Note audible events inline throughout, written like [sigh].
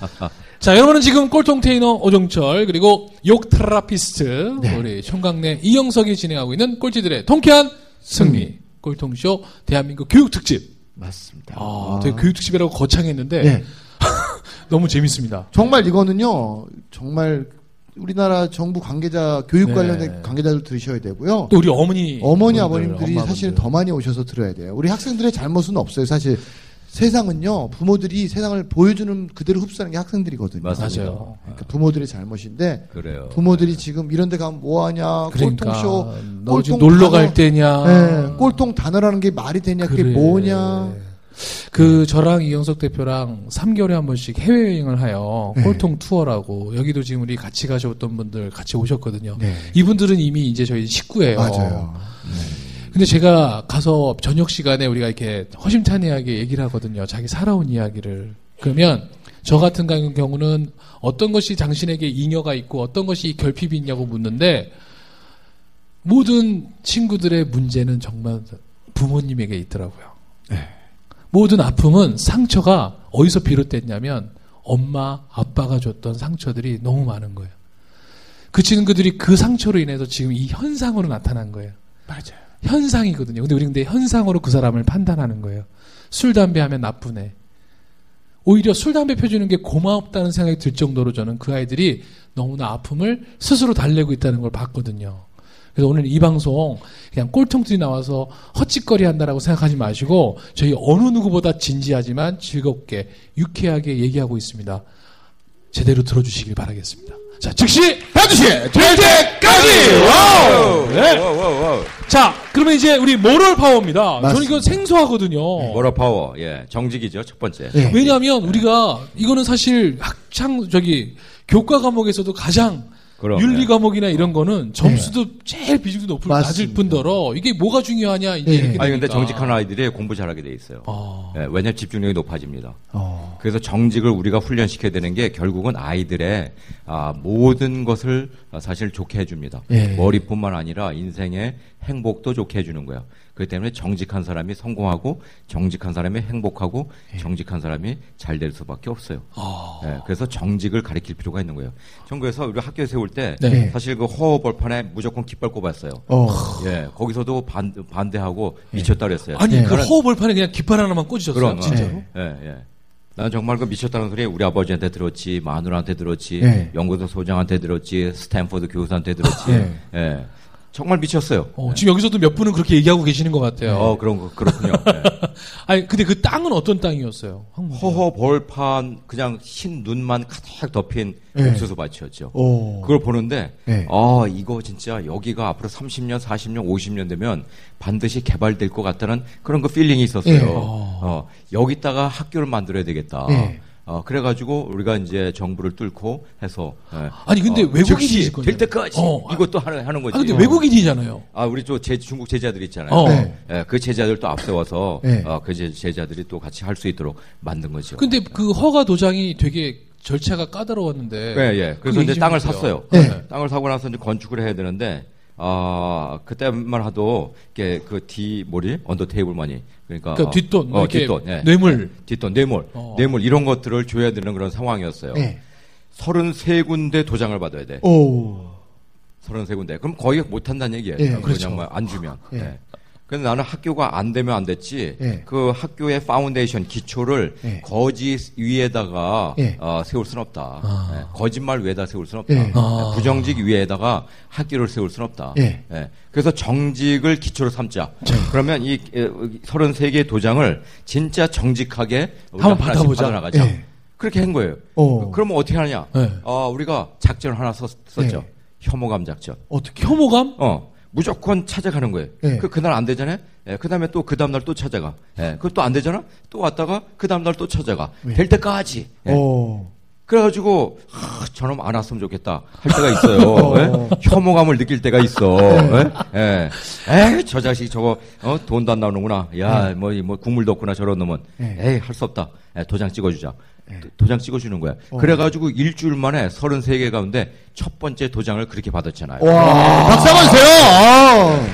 [laughs] 자, 여러분은 지금 꼴통 테이너 오종철 그리고 욕 테라피스트 네. 우리 총각내 이영석이 진행하고 있는 꼴찌들의 통쾌한 승리 꼴통쇼 대한민국 교육 특집. 맞습니다. 아, 되게 교육 특집이라고 거창했는데 네. [laughs] 너무 재밌습니다. 정말 이거는요, 정말 우리나라 정부 관계자, 교육 네. 관련된 관계자들 들으셔야 되고요. 또 우리 어머니 어머니, 아버님들이. 사실은 더 많이 오셔서 들어야 돼요. 우리 학생들의 잘못은 없어요. 사실 세상은요, 부모들이 세상을 보여주는 그대로 흡수하는 게 학생들이거든요. 맞습니다. 맞아요. 그러니까 부모들의 잘못인데 그래요. 부모들이 지금 이런 데 가면 뭐 하냐, 그러니까 꼴통쇼, 너 지금 꼴통 놀러 단어. 갈 때냐. 예, 꼴통 단어라는 게 말이 되냐, 그게 그래. 뭐냐. 그 저랑 이영석 대표랑 3개월에 한 번씩 해외여행을 하여 네. 꼴통 투어라고 여기도 지금 우리 같이 가셨던 분들 같이 오셨거든요. 네. 이분들은 이미 이제 저희 식구예요. 맞아요. 근데 제가 가서 저녁 시간에 우리가 이렇게 허심탄회하게 얘기를 하거든요. 자기 살아온 이야기를. 그러면 저 같은 경우는 어떤 것이 당신에게 잉여가 있고 어떤 것이 결핍이 있냐고 묻는데 모든 친구들의 문제는 정말 부모님에게 있더라고요. 모든 아픔은 상처가 어디서 비롯됐냐면 엄마, 아빠가 줬던 상처들이 너무 많은 거예요. 그 친구들이 그 상처로 인해서 지금 이 현상으로 나타난 거예요. 맞아요. 현상이거든요. 근데 우리 근데 현상으로 그 사람을 판단하는 거예요. 술, 담배 하면 나쁘네. 오히려 술, 담배 펴주는 게 고맙다는 생각이 들 정도로 저는 그 아이들이 너무나 아픔을 스스로 달래고 있다는 걸 봤거든요. 그래서 오늘 이 방송 그냥 꼴통들이 나와서 헛짓거리 한다라고 생각하지 마시고 저희 어느 누구보다 진지하지만 즐겁게 유쾌하게 얘기하고 있습니다. 제대로 들어주시길 바라겠습니다. 자, 즉시 반드시 될 때까지! 와우! 네. 자, 그러면 이제 우리 모럴 파워입니다. 저는 맞습니다. 이거 생소하거든요. 모럴 파워, 예, 정직이죠 첫 번째. 예. 왜냐하면 우리가 이거는 사실 학창 저기 교과 과목에서도 가장 그럼, 윤리 예. 과목이나 이런 거는 점수도 제일 비중도 높을 낮을 맞습니다. 뿐더러 이게 뭐가 중요하냐 이제 예. 이렇게 아니 근데 되니까. 정직한 아이들이 공부 잘하게 돼 있어요. 아, 예, 왜냐하면 집중력이 높아집니다. 어. 그래서 정직을 우리가 훈련시켜야 되는 게 결국은 아이들의 아, 모든 것을 아, 사실 좋게 해줍니다. 예. 머리뿐만 아니라 인생의 행복도 좋게 해주는 거예요. 그렇기 때문에 정직한 사람이 성공하고 정직한 사람이 행복하고 정직한 사람이 잘 될 수밖에 없어요. 아. 예, 그래서 정직을 가리킬 필요가 있는 거예요. 전 그래서 우리 학교에 세울 때 네. 사실 그 허허벌판에 무조건 깃발 꼽았어요. 어. 예, 거기서도 반, 반대하고 미쳤다 그랬어요. 아니 예. 그 나는- 허벌판에 그냥 깃발 하나만 꽂으셨어요 진짜로? 예, 예. 나는 정말 그 미쳤다는 소리 우리 아버지한테 들었지, 마누라한테 들었지, 예. 연구소 소장한테 들었지, 스탠퍼드 교수한테 들었지. 예. 예. 정말 미쳤어요. 어, 지금 여기서도 몇 분은 그렇게 얘기하고 계시는 것 같아요. 어, 그런 거, 그렇군요. 예. [laughs] 아니 근데 그 땅은 어떤 땅이었어요? 황무지. 허허 벌판, 그냥 흰 눈만 가득 덮인 예. 옥수수 밭이었죠. 오. 그걸 보는데, 예. 아, 이거 진짜 여기가 앞으로 30년, 40년, 50년 되면 반드시 개발될 것 같다는 그런 그 feeling이 있었어요. 예. 어, 여기다가 학교를 만들어야 되겠다. 예. 어, 그래가지고 우리가 이제 정부를 뚫고 해서. 예. 아니 근데 어, 외국인이실 거예요. 될 때까지 어, 이것도 하는, 하는 거지. 아 근데 어. 외국인이잖아요. 아, 우리 저 제, 중국 제자들 있잖아요. 어. 네. 예, 그 제자들 또 앞세워서 네. 어, 그 제, 제자들이 또 같이 할 수 있도록 만든 거죠. 근데 그 허가 도장이 되게 절차가 까다로웠는데. 예, 예. 그래서 그 이제 땅을. 샀어요. 네. 땅을 사고 나서 이제 건축을 해야 되는데, 아, 그때만 하도, 이게 그 뭐지? under table money. 그러니까. 그러니까 뒷돈, 어, 이렇게 뒷돈. 예. 뇌물. 뒷돈, 뇌물. 어. 뇌물, 이런 것들을 줘야 되는 그런 상황이었어요. 예. 33군데 도장을 받아야 돼. 오. 33군데. 그럼 거의 못 한다는 얘기예요. 예, 그냥 그렇죠. 뭐안 주면. 예. 예. 근데 나는 학교가 안 되면 안 됐지. 예. 그 학교의 파운데이션 기초를 예. 거짓 위에다가 예. 어, 세울 순 없다. 아. 예. 거짓말 위에다 세울 순 없다. 예. 아. 부정직 위에다가 학교를 세울 순 없다. 예. 그래서 정직을 기초로 삼자. 그러면 이 33개 도장을 진짜 정직하게 한번 받아보자. 받아나가자. 예. 그렇게 한 거예요. 어. 그러면 어떻게 하느냐? 네. 아, 우리가 작전 하나 썼, 죠 예. 혐오감 작전. 어떻게? 혐오감? 어, 무조건 찾아가는 거예요. 예. 그, 그날 안 되잖아요? 예, 그 다음에 또 그 다음 날 또 찾아가. 예, 그것도 안 되잖아? 또 왔다가 그 다음 날 또 찾아가. 예. 될 때까지. 예. 어. 그래가지고, 하, 저놈 안 왔으면 좋겠다. 할 때가 있어요. [laughs] 어. 예? 혐오감을 느낄 때가 있어. 예? 예. 에이, 저 자식 저거, 어, 돈도 안 나오는구나. 야, 뭐, 이 뭐, 국물도 없구나. 저런 놈은. 예. 에이, 할 수 없다. 예, 도장 찍어주자. 도- 도장 찍어주는 거야. 어. 그래가지고 일주일 만에 33개 가운데 첫 번째 도장을 그렇게 받았잖아요. 와, 박수 한번 주세요. 아.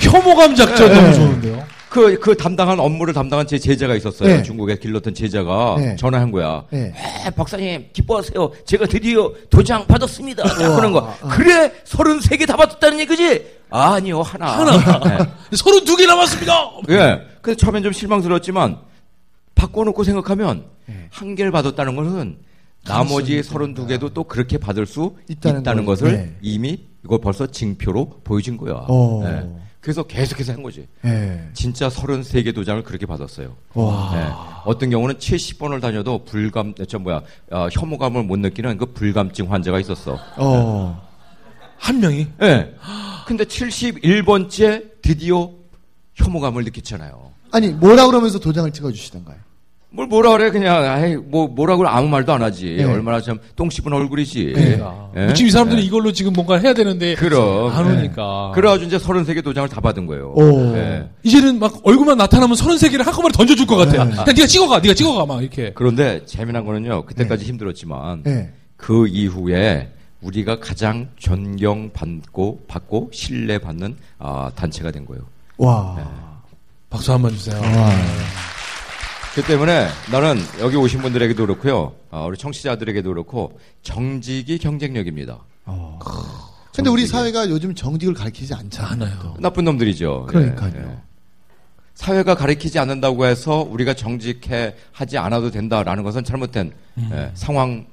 혐오감 작전 네. 너무 좋은데요. 그, 그 담당한 업무를 담당한 제 제자가 있었어요. 네. 중국에 길렀던 제자가 네. 전화한 거야. 네. 에, 박사님, 기뻐하세요. 제가 드디어 도장 받았습니다. 우와. 그런 거. 그래? 33개 다 받았다는 얘기지? 아니요, 하나. 하나. [laughs] 서른 두개 남았습니다. 예. 예. 근데 처음엔 좀 실망스러웠지만, 바꿔놓고 생각하면, 네. 한 개를 받았다는 것은, 나머지 32개도 또 그렇게 받을 수 있다는 있다는, 거. 것을 네. 이미 이걸 벌써 징표로 보여준 거야. 어. 예. 그래서 계속해서 한 거지. 예. 진짜 33개 도장을 그렇게 받았어요. 와. 예. 어떤 경우는 70번을 다녀도 불감, 저 뭐야, 어, 혐오감을 못 느끼는 그 불감증 환자가 있었어. 어. 한 명이 예. 근데 71번째 드디어 혐오감을 느꼈잖아요. 아니, 뭐라 그러면서 도장을 찍어 주시던가요? 뭘 뭐라 그래 그냥 아이 뭐 뭐라고 아무 말도 안 하지 네. 얼마나 참 똥 씹은 얼굴이지 그러니까. 예? 지금 이 사람들은 예. 이걸로 지금 뭔가 해야 되는데 그럼 안 예. 오니까. 그래가지고 이제 33개 도장을 다 받은 거예요 오. 예. 이제는 막 얼굴만 나타나면 서른 세 개를 한꺼번에 던져줄 것 같아. 네. 네가 찍어가, 네가 찍어가 막 이렇게. 그런데 재미난 거는요 그때까지 힘들었지만 예. 그 이후에 우리가 가장 존경받고 받고 신뢰받는 아, 단체가 된 거예요. 와. 박수 한 번 주세요. 와. 그 때문에 나는 여기 오신 분들에게도 그렇고요, 아, 우리 청취자들에게도 그렇고 정직이 경쟁력입니다. 어. 근데 우리 정직이. 사회가 요즘 정직을 가르치지 않잖아요. 나쁜 놈들이죠. 그러니까요. 예, 예. 사회가 가르치지 않는다고 해서 우리가 정직해 하지 않아도 된다라는 것은 잘못된 음. 예, 상황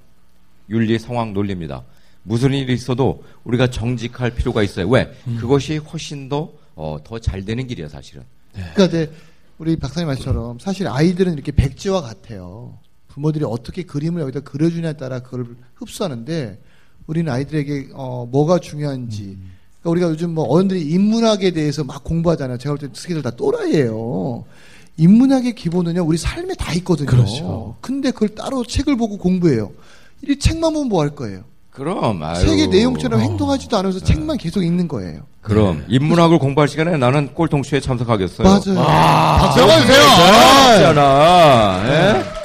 윤리 상황 논리입니다. 무슨 일이 있어도 우리가 정직할 필요가 있어요. 왜? 음. 그것이 훨씬 더 어, 더 잘 되는 길이야 사실은. 그러니까 이제 우리 박사님 말처럼 사실 아이들은 이렇게 백지와 같아요. 부모들이 어떻게 그림을 여기다 그려주냐에 따라 그걸 흡수하는데 우리는 아이들에게 어, 뭐가 중요한지 그러니까 우리가 요즘 뭐 어른들이 인문학에 대해서 막 공부하잖아요. 제가 볼때 스키들 다 또라이예요. 인문학의 기본은요 우리 삶에 다 있거든요. 그렇죠. 근데 그걸 따로 책을 보고 공부해요. 이 책만 보면 뭐 할 거예요? 그럼 아유. 책의 내용처럼 어. 행동하지도 않으면서 책만 계속 읽는 거예요. 그럼 인문학을 공부할 시간에 나는 꼴통쇼에 참석하겠어요. 맞아요. 아, 박수 주세요. 잖아 예?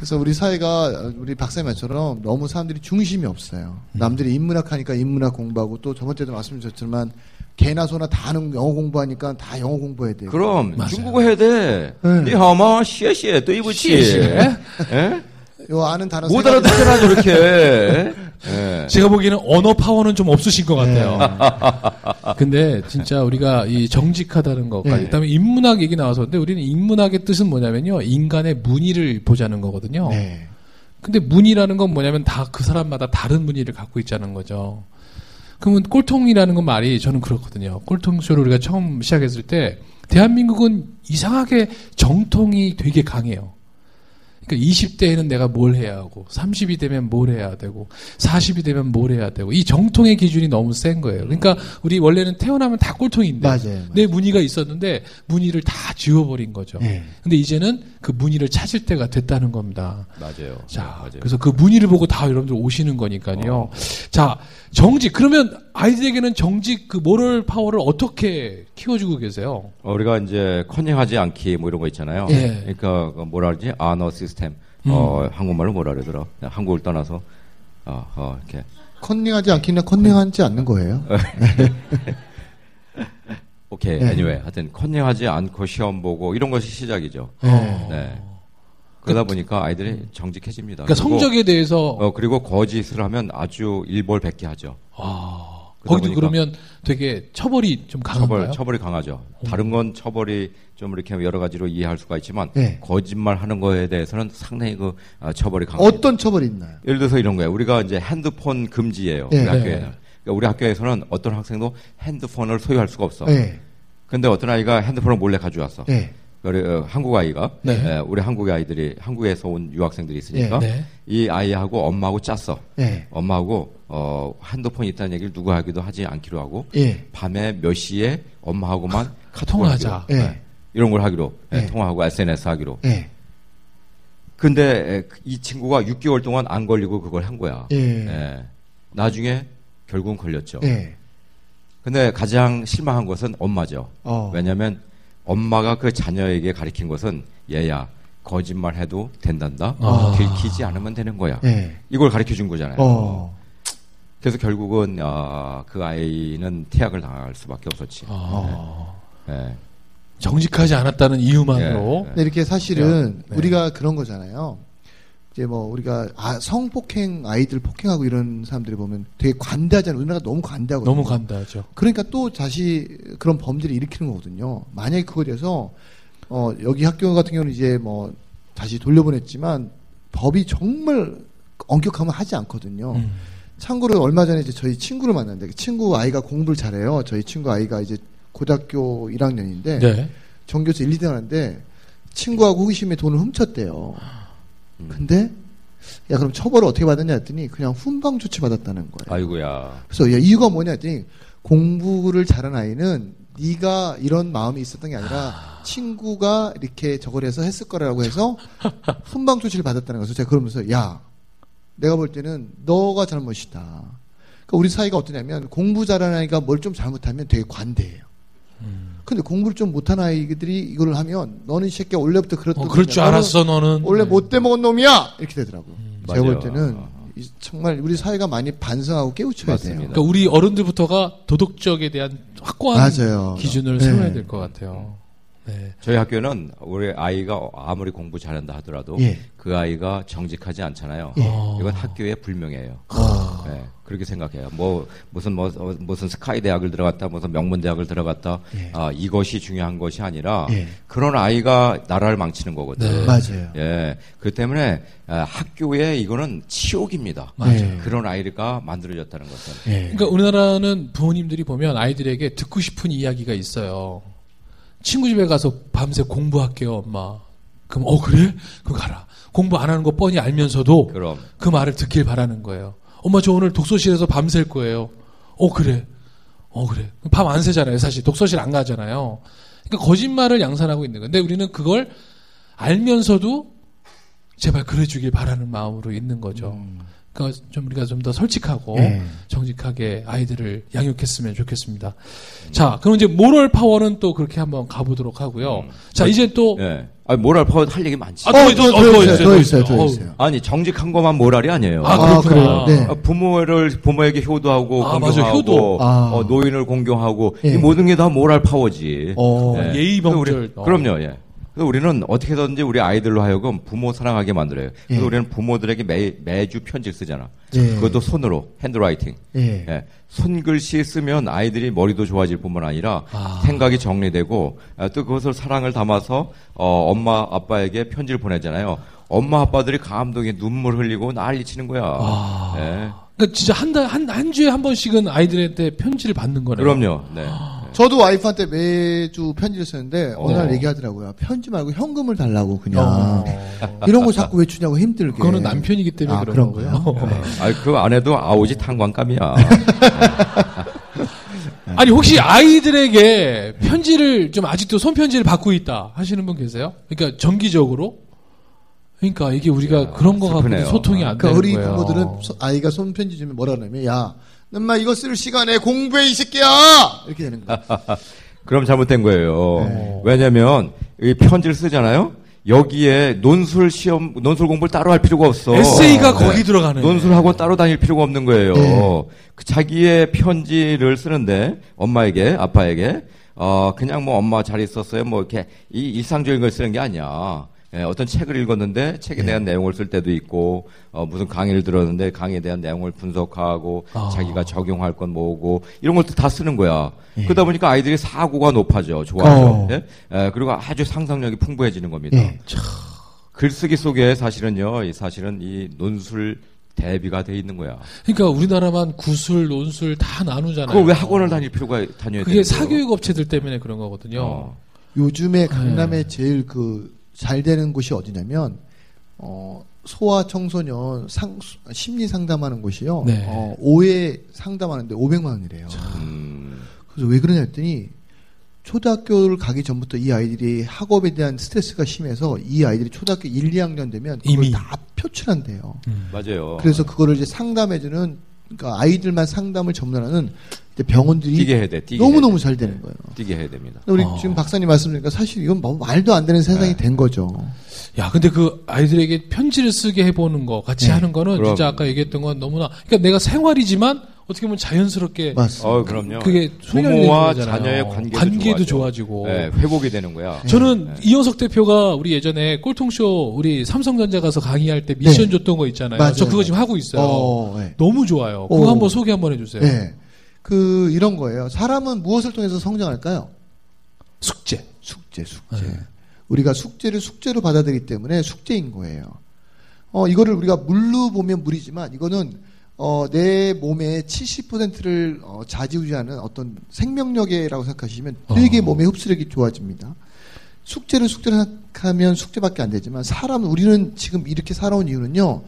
그래서 우리 사회가 우리 박사님 말처럼 너무 사람들이 중심이 없어요. 남들이 인문학 하니까 인문학 공부하고 또 저번 때도 말씀드렸지만 개나 소나 다 하는 영어 공부하니까 다 영어 공부해야 돼요. 그럼 맞아요. 중국어 해야 돼. 네. 니하마 시에시에 또이부치. 요 아는 단어 못 알아듣잖아 저렇게. [laughs] 예. 제가 보기에는 언어 파워는 좀 없으신 것 같아요. 네. 근데 진짜 우리가 이 정직하다는 것까지, 네. 그다음에 인문학 얘기 나와서는데 우리는 인문학의 뜻은 뭐냐면요, 인간의 무늬를 보자는 거거든요. 네. 근데 무늬라는 건 뭐냐면 다 그 사람마다 다른 무늬를 갖고 있자는 거죠. 그러면 꼴통이라는 건 말이 저는 그렇거든요. 꼴통쇼를 우리가 처음 시작했을 때 대한민국은 이상하게 정통이 되게 강해요. 그러니까 20대에는 내가 뭘 해야 하고 30이 되면 뭘 해야 되고 40이 되면 뭘 해야 되고 이 정통의 기준이 너무 센 거예요. 그러니까 우리 원래는 태어나면 다 꼴통인데 맞아요. 맞아요. 내 무늬가 있었는데 무늬를 다 지워버린 거죠. 네. 근데 이제는 그 무늬를 찾을 때가 됐다는 겁니다. 맞아요. 자, 맞아요. 그래서 그 무늬를 보고 다 여러분들 오시는 거니까요. 어. 자, 정직. 그러면 아이들에게는 정직 그 모럴 파워를 어떻게 키워주고 계세요? 어, 우리가 이제 컨닝하지 않기 뭐 이런 거 있잖아요. 예. 그러니까 그 뭐라 그러지? 아너 시스템. 어, 한국말로 뭐라 그러더라? 한국을 떠나서 어, 어, 이렇게 컨닝하지 않기는 컨닝하지 않는 거예요. [laughs] 오케이. 네. anyway. 하여튼 컨닝하지 않고 시험 보고 이런 것이 시작이죠. 네. 네. 그러다 보니까 아이들이 정직해집니다. 그러니까 그리고, 성적에 대해서 어, 그리고 거짓을 하면 아주 일벌백계 하죠. 아, 거기도 그러면 되게 처벌이 좀 강한가요? 처벌, 처벌이 강하죠. 다른 건 처벌이 좀 이렇게 여러 가지로 이해할 수가 있지만 네. 거짓말 하는 거에 대해서는 상당히 그 아, 처벌이 강해요. 어떤 처벌이 있나요? 예를 들어서 이런 거예요. 우리가 이제 핸드폰 금지예요. 네. 우리 네. 학교에는. 그러니까 우리 학교에서는 어떤 학생도 핸드폰을 소유할 수가 없어. 네. 근데 어떤 아이가 핸드폰을 몰래 가져왔어. 네. 어, 한국 아이가 네. 예, 우리 한국의 아이들이 한국에서 온 유학생들이 있으니까 네. 이 아이하고 엄마하고 짰어. 네. 엄마하고 어, 핸드폰이 있다는 얘기를 누구 하기도 하지 않기로 하고 예. 밤에 몇 시에 엄마하고만 카톡을 통화하자. 하기로. 예. 예, 이런 걸 하기로 예, 네. 통화하고 SNS 하기로. 예. 근데 에, 이 친구가 6개월 동안 안 걸리고 그걸 한 거야. 예. 예. 나중에 결국은 걸렸죠. 예. 근데 가장 실망한 것은 엄마죠. 어. 왜냐하면 엄마가 그 자녀에게 가르친 것은 얘야 거짓말 해도 된단다. 아. 들키지 않으면 되는 거야. 예. 이걸 가르쳐 준 거잖아요. 어. 그래서 결국은 아, 그 아이는 태학을 당할 수밖에 없었지. 아, 예. 정직하지 않았다는 이유만으로 예. 근데 이렇게 사실은 네. 우리가 그런 거잖아요. 이제 뭐 우리가 아, 성폭행 아이들 폭행하고 이런 사람들이 보면 되게 관대하잖아요. 우리나라가 너무 관대하거든요. 너무 간다하죠. 그러니까 또 다시 그런 범죄를 일으키는 거거든요. 만약에 그거에 대해서 어, 여기 학교 같은 경우는 이제 뭐 다시 돌려보냈지만 법이 정말 엄격하면 하지 않거든요. 음. 참고로 얼마 전에 이제 저희 친구를 만났는데 그 친구 아이가 공부를 잘해요. 저희 친구 아이가 이제 고등학교 1학년인데 네. 전교수 1, 2등 하는데 친구하고 호기심에 돈을 훔쳤대요. 음. 근데 야 그럼 처벌을 어떻게 받았냐 했더니 그냥 훈방 조치 받았다는 거예요. 아이고야. 그래서 야, 이유가 뭐냐 했더니 공부를 잘한 아이는 네가 이런 마음이 있었던 게 아니라 친구가 이렇게 저걸 해서 했을 거라고 해서 훈방 조치를 받았다는 거죠. 제가 그러면서 야 내가 볼 때는 너가 잘못이다. 그러니까 우리 사이가 어떠냐면 공부 잘하는 아이가 뭘 좀 잘못하면 되게 관대해요. 근데 공부를 좀 못한 아이들이 이걸 하면 너는 이 새끼 원래부터 그랬던 어, 그럴 줄 알았어 너는. 원래 못 돼 먹은 놈이야 이렇게 되더라고. 제가 볼. 때는 이- 정말 우리 사회가 많이 반성하고 깨우쳐야 돼요. 맞습니다. 그러니까 우리 어른들부터가 도덕적에 대한 확고한 맞아요. 기준을 네. 세워야 될 것 같아요. 네. 저희 학교는 우리 아이가 아무리 공부 잘한다 하더라도 예. 그 아이가 정직하지 않잖아요. 예. 어. 이건 학교의 불명예예요. 아. 네, 그렇게 생각해요. 뭐 무슨 뭐 어, 무슨 스카이 대학을 들어갔다, 무슨 명문 대학을 들어갔다. 예. 아, 이것이 중요한 것이 아니라 예. 그런 아이가 나라를 망치는 거거든. 네. 맞아요. 예, 그 때문에 아, 학교에 이거는 치욕입니다. 맞아요. 예. 그런 아이가 만들어졌다는 것은. 예. 그러니까 우리나라는 부모님들이 보면 아이들에게 듣고 싶은 이야기가 있어요. 친구 집에 가서 밤새 공부할게요, 엄마. 그럼 어 그래? 그럼 가라. 공부 안 하는 거 뻔히 알면서도 그럼 그 말을 듣길 바라는 거예요. 엄마 저 오늘 독서실에서 밤샐 거예요. 어 그래. 어 그래. 밤 안 새잖아요. 사실 독서실 안 가잖아요. 그러니까 거짓말을 양산하고 있는 건데 우리는 그걸 알면서도 제발 그래 주길 바라는 마음으로 있는 거죠. 그러니까 좀 우리가 좀 더 솔직하고 예. 정직하게 아이들을 양육했으면 좋겠습니다. 자, 그럼 이제 모럴 파워는 또 그렇게 한번 가보도록 하고요. 음. 자, 이제 또 예. 아니 모랄 파워 할 얘기 많지. 아, 어, 더, 더, 더, 더 더 있어요, 더더 있어요, 더 있어요. 아니 정직한 것만 모랄이 아니에요. 아, 아. 그래요? 네. 아, 부모를 부모에게 효도하고 아, 공경하고 맞아요. 효도. 아. 어, 노인을 공경하고 예. 이 모든 게 다 모랄 파워지. 어. 예. 예의 그래서 범절. 우리- 어. 그럼요. 예. 그래서 우리는 어떻게든지 우리 아이들로 하여금 부모 사랑하게 만들어요. 그래서 예. 우리는 부모들에게 매, 매주 편지를 쓰잖아. 예. 그것도 손으로 handwriting. 예. 예. 손글씨 쓰면 아이들이 머리도 좋아질 뿐만 아니라 아. 생각이 정리되고 아, 또 그것을 사랑을 담아서 어, 엄마 아빠에게 편지를 보내잖아요. 엄마 아빠들이 감동에 눈물 흘리고 난리 치는 거야. 아. 예. 그러니까 진짜 한 달, 한, 한 주에 한 번씩은 아이들한테 편지를 받는 거네요. 그럼요. 네. 저도 와이프한테 매주 편지를 쓰는데 어느 날 어. 얘기하더라고요. 편지 말고 현금을 달라고 그냥 어. 이런 거 자꾸 왜 주냐고 힘들게. 그거는 남편이기 때문에 아, 그런 그런 거고요. 거요? 아, 그 안에도 아오지 탄광감이야. [laughs] 아니 혹시 아이들에게 편지를 좀 아직도 손편지를 받고 있다 하시는 분 계세요? 그러니까 정기적으로? 그러니까 이게 우리가 그런 거 갖고. 소통이 안 그러니까 되는 우리 거예요. 부모들은 소- 아이가 손편지 주면 뭐라 그러냐면 야, 엄마 이거 쓸 시간에 공부해 이 새끼야 이렇게 되는 거야. [laughs] 그럼 잘못된 거예요. 네. 왜냐면 이 편지를 쓰잖아요. 여기에 논술 시험, 논술 공부를 따로 할 필요가 없어. 에세이가 네. 거기 들어가네. 논술 학원 따로 다닐 필요가 없는 거예요. 네. 그 자기의 편지를 쓰는데 엄마에게 아빠에게 어 그냥 뭐 엄마 잘 있었어요. 뭐 이렇게 이 일상적인 걸 쓰는 게 아니야. 예, 어떤 책을 읽었는데 책에 네. 대한 내용을 쓸 때도 있고 어, 무슨 강의를 들었는데 강의에 대한 내용을 분석하고 아. 자기가 적용할 건 뭐고 이런 것도 다 쓰는 거야. 예. 그러다 보니까 아이들이 사고가 높아져, 좋아져. 어. 예? 예, 그리고 아주 상상력이 풍부해지는 겁니다. 예. 글쓰기 속에 사실은요, 이 사실은 이 논술 대비가 돼 있는 거야. 그러니까 우리나라만 구술, 논술 다 나누잖아요. 그거 왜 학원을 다닐 필요가 다녀야 그게 되는 거예요? 사교육 업체들 때문에 그런 거거든요. 어. 요즘에 네. 강남에 제일 그 잘 되는 곳이 어디냐면 어 소아 청소년 상 심리 상담하는 곳이요. 네. 어 5회 상담하는데 500만 원이래요. 음, 그래서 왜 그러냐 했더니 초등학교를 가기 전부터 이 아이들이 학업에 대한 스트레스가 심해서 이 아이들이 초등학교 1, 2학년 되면 그걸 이미. 다 표출한대요. 음. 맞아요. 그래서 그거를 이제 상담해주는 그러니까 아이들만 상담을 전문하는 병원들이 뛰게 해야 돼. 뛰게 너무 해야 너무 돼. 잘 되는 거예요. 뛰게 해야 됩니다. 우리 어. 지금 박사님 말씀드리니까 사실 이건 뭐 말도 안 되는 세상이 네. 된 거죠. 야, 근데 그 아이들에게 편지를 쓰게 해보는 거, 같이 네. 하는 거는 그럼. 진짜 아까 얘기했던 건 너무나, 그러니까 내가 생활이지만 어떻게 보면 자연스럽게 맞습니다. 어, 그럼요. 그게 부모와. 자녀의 관계도, 관계도. 좋아지고. 네, 회복이 되는 거야. 저는 네. 이영석 대표가 우리 예전에 꼴통쇼 우리 삼성전자 가서 강의할 때 미션 네. 줬던 거 있잖아요. 맞아요. 저 그거 지금 하고 있어요. 어, 네. 너무 좋아요. 그거 어. 한번 소개 한번 해주세요. 네. 그 이런 거예요. 사람은 무엇을 통해서 성장할까요? 숙제. 숙제, 숙제. 네. 우리가 숙제를 숙제로 받아들이기 때문에 숙제인 거예요. 어, 이거를 우리가 물로 보면 물이지만 이거는 어, 내 몸의 70%를 어, 좌지우지하는 어떤 생명력이라고 생각하시면 되게 어. 몸의 흡수력이 좋아집니다. 숙제를 숙제로 생각하면 숙제밖에 안 되지만 사람 우리는 지금 이렇게 살아온 이유는요.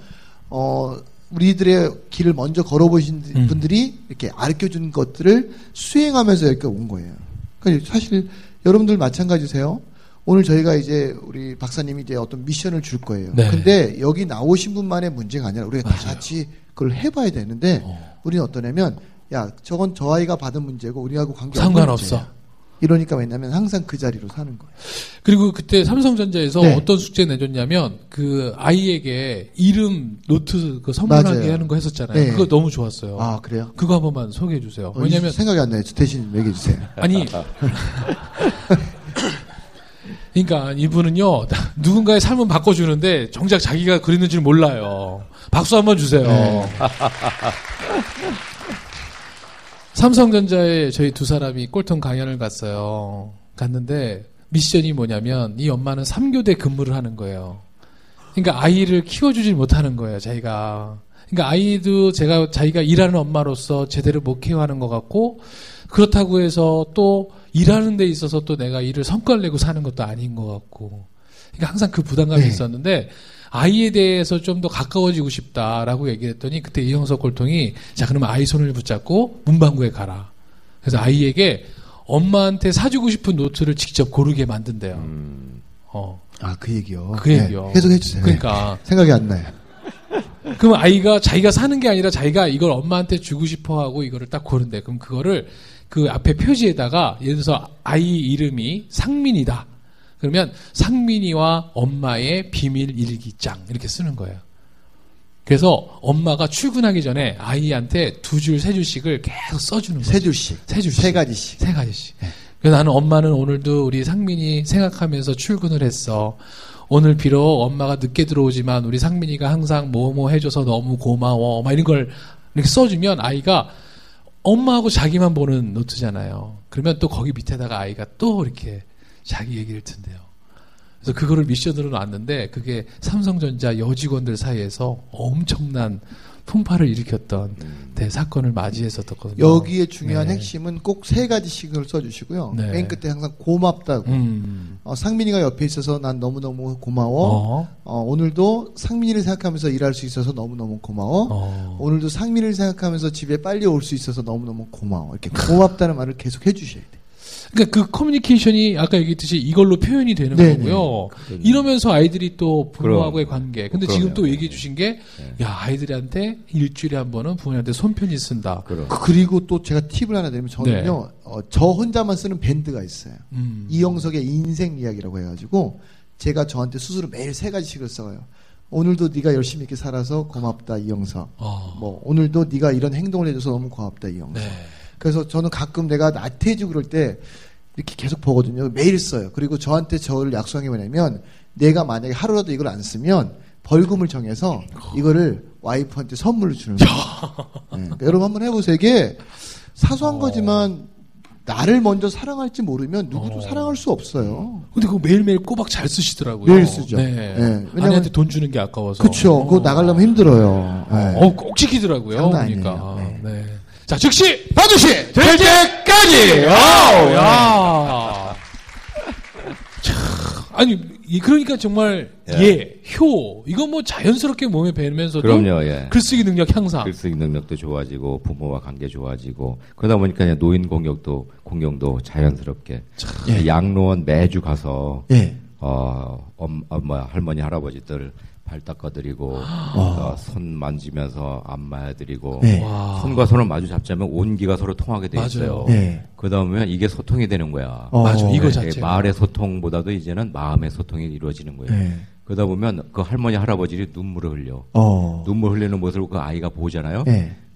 어, 우리들의 길을 먼저 걸어보신 음. 분들이 이렇게 가르쳐 준 것들을 수행하면서 이렇게 온 거예요. 그러니까 사실 여러분들 마찬가지세요. 오늘 저희가 이제 우리 박사님이 이제 어떤 미션을 줄 거예요. 네. 근데 여기 나오신 분만의 문제가 아니라 우리가 다 맞아요. 같이 그걸 해봐야 되는데 어. 우리는 어떠냐면 야 저건 저 아이가 받은 문제고 우리하고 관계 상관없어. 문제야. 이러니까 왜냐면 항상 그 자리로 사는 거예요. 그리고 그때 삼성전자에서 네. 어떤 숙제 내줬냐면 그 아이에게 이름 노트 그 선물하게 맞아요. 하는 거 했었잖아요. 네. 그거 너무 좋았어요. 아 그래요? 그거 한 번만 소개해 주세요. 어, 왜냐면 이- 생각이 안 나요. 대신 얘기해 주세요. 아니 그러니까 이분은요 누군가의 삶을 바꿔주는데 정작 자기가 그리는 줄 몰라요. 박수 한번 주세요. 네. 삼성전자에 저희 두 사람이 꼴통 강연을 갔어요. 갔는데 미션이 뭐냐면 이 엄마는 3교대 근무를 하는 거예요. 그러니까 아이를 키워주질 못하는 거예요, 자기가. 그러니까 아이도 제가 자기가 일하는 엄마로서 제대로 못 케어하는 것 같고 그렇다고 해서 또 일하는 데 있어서 또 내가 일을 성과를 내고 사는 것도 아닌 것 같고. 그러니까 항상 그 부담감이 네. 있었는데 아이에 대해서 좀 더 가까워지고 싶다라고 얘기했더니 그때 이영석 골통이 자 그러면 아이 손을 붙잡고 문방구에 가라. 그래서 아이에게 엄마한테 사주고 싶은 노트를 직접 고르게 만든대요. 음, 어, 아 그 얘기요. 그 얘기요. 네, 계속 해 주세요. 그러니까 생각이 안 나요. [laughs] 그럼 아이가 자기가 사는 게 아니라 자기가 이걸 엄마한테 주고 싶어 하고 이거를 딱 고른대. 그럼 그거를 그 앞에 표지에다가 예를 들어서 아이 이름이 상민이다. 그러면 상민이와 엄마의 비밀 일기장 이렇게 쓰는 거예요. 그래서 엄마가 출근하기 전에 아이한테 두 줄, 세 줄씩을 계속 써주는 거예요. 세 줄씩, 세 줄씩. 세 가지씩. 세 가지씩. 그래서 나는 엄마는 오늘도 우리 상민이 생각하면서 출근을 했어. 오늘 비록 엄마가 늦게 들어오지만 우리 상민이가 항상 뭐뭐 해줘서 너무 고마워. 막 이런 걸 이렇게 써주면 아이가 엄마하고 자기만 보는 노트잖아요. 그러면 또 거기 밑에다가 아이가 또 이렇게 자기 얘기를 든대요. 그래서 그거를 미션으로 놨는데 그게 삼성전자 여직원들 사이에서 엄청난 풍파를 일으켰던 대 사건을 맞이했었거든요. 여기에 중요한 네. 핵심은 꼭 세 가지씩을 써주시고요. 네. 맨 끝에 항상 고맙다고. 음. 어, 상민이가 옆에 있어서 난 너무너무 고마워. 어. 어, 오늘도 상민이를 생각하면서 일할 수 있어서 너무너무 고마워. 어. 오늘도 상민이를 생각하면서 집에 빨리 올 수 있어서 너무너무 고마워. 이렇게 고맙다는 말을 계속 해주셔야 돼. 그러니까 그 커뮤니케이션이 아까 얘기했듯이 이걸로 표현이 되는 네네. 거고요. 이러면서 아이들이 또 부모하고의. 관계. 근데 그럼요. 지금 또 얘기해 주신 게, 야, 아이들한테 일주일에 한 번은 부모님한테 손편지 쓴다. 그럼. 그- 그리고 또 제가 팁을 하나 드리면 저는요, 어, 저 혼자만 쓰는 밴드가 있어요. 음. 이영석의 인생 이야기라고 해가지고 제가 저한테 스스로 매일 세 가지씩을 써요. 오늘도 네가 열심히 이렇게 살아서 고맙다 이영석. 어. 뭐 오늘도 네가 이런 행동을 해줘서 너무 고맙다 이영석. 네. 그래서 저는 가끔 내가 나태해지고 그럴 때 이렇게 계속 보거든요. 매일 써요. 그리고 저한테 저를 약속한 게 뭐냐면 내가 만약에 하루라도 이걸 안 쓰면 벌금을 정해서 이거를 와이프한테 선물로 주는 거예요. [laughs] 네, 그러니까 여러분 한번 해보세요. 이게 사소한 거지만 나를 먼저 사랑할지 모르면 누구도 어. 사랑할 수 없어요. 근데 그거 매일매일 꼬박 잘 쓰시더라고요. 매일 쓰죠. 네. 네. 왜냐면- 돈 주는 게 아까워서. 그쵸. 그거 나가려면 힘들어요. 네. 어, 꼭 지키더라고요. 그러니까. 아니에요. 네. 자, 즉시 반드시 될 때까지. 아우, 야. 참, 아니 이- 그러니까 정말 예. 예, 효 이거 뭐 자연스럽게 몸에 배면서도 그럼요, 예. 글쓰기 능력 향상. 글쓰기 능력도 좋아지고 부모와 관계 좋아지고 그러다 보니까 노인 공격도 공경도 자연스럽게 예. 양로원 매주 가서 예. 어, 엄, 엄마 할머니 할아버지들 발 닦아드리고 어, 손 만지면서 안마해드리고 네. 와. 손과 손을 마주 잡자면 온기가 서로 통하게 돼. 있어요. 네. 그 다음에 이게 소통이 되는 거야. 어. 맞아, 이거 네, 자체가. 말의 소통보다도 이제는 마음의 소통이 이루어지는 거예요. 네. 그러다 보면 그 할머니 할아버지들이 눈물을 흘려. 어. 눈물 흘리는 모습을 그 아이가 보잖아요.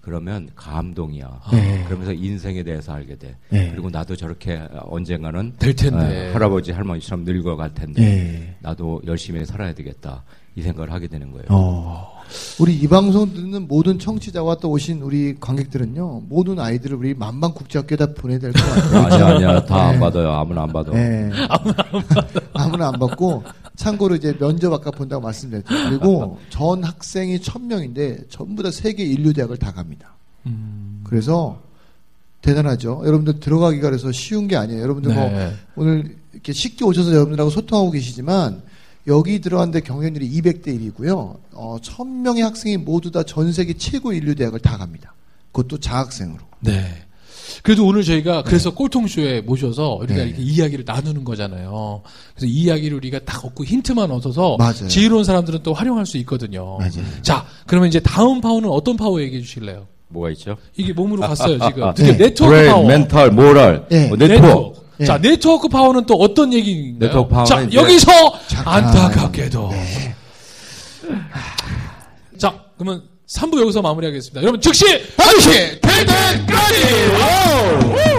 네. 그러면 감동이야. 네. 그러면서 인생에 대해서 알게 돼. 네. 그리고 나도 저렇게 언젠가는 될 텐데. 어, 할아버지 할머니처럼 늙어갈 텐데 네. 나도 열심히 살아야 되겠다 이 생각을 하게 되는 거예요. 어. 우리 이 방송 듣는 모든 청취자와 또 오신 우리 관객들은요, 모든 아이들을 우리 만방국제학교에다 보내야 될 것 같아요. 아니야 아니야 다안 네. 받아요. 아무나 안 받아. 네. 아무나 안 [laughs] 받고, 참고로 이제 면접 아까 본다고 말씀드렸죠. 그리고 전 학생이 천 명인데 전부 다 세계 인류 대학을 다 갑니다. 음. 그래서 대단하죠. 여러분들 들어가기가 그래서 쉬운 게 아니에요. 여러분들 뭐 네. 오늘 이렇게 쉽게 오셔서 여러분들하고 소통하고 계시지만 여기 들어갔는데 경쟁률이 200대 1이고요. 어, 1000명의 학생이 모두 다 전 세계 최고 일류 대학을 다 갑니다. 그것도 장학생으로. 네. 그래도 오늘 저희가 그래서 꼴통쇼에 모셔서 우리가 네. 이렇게 이야기를 나누는 거잖아요. 그래서 이 이야기를 우리가 딱 얻고 힌트만 얻어서 맞아요. 지혜로운 사람들은 또 활용할 수 있거든요. 맞아요. 자, 그러면 이제 다음 파워는 어떤 파워 얘기해 주실래요? 뭐가 있죠? 이게 몸으로 갔어요, 지금. [laughs] 드디어 네. 네트워크 브레인, 파워. 멘탈, 모럴, 네. 뭐 네트워크. 예. 자, 네트워크 파워는 또 어떤 얘기인가요? 네트워크 파워는 자, 이제- 여기서 잠깐. 안타깝게도. 자, 그러면 3부 여기서 마무리하겠습니다. 여러분 즉시 반드시! 와우!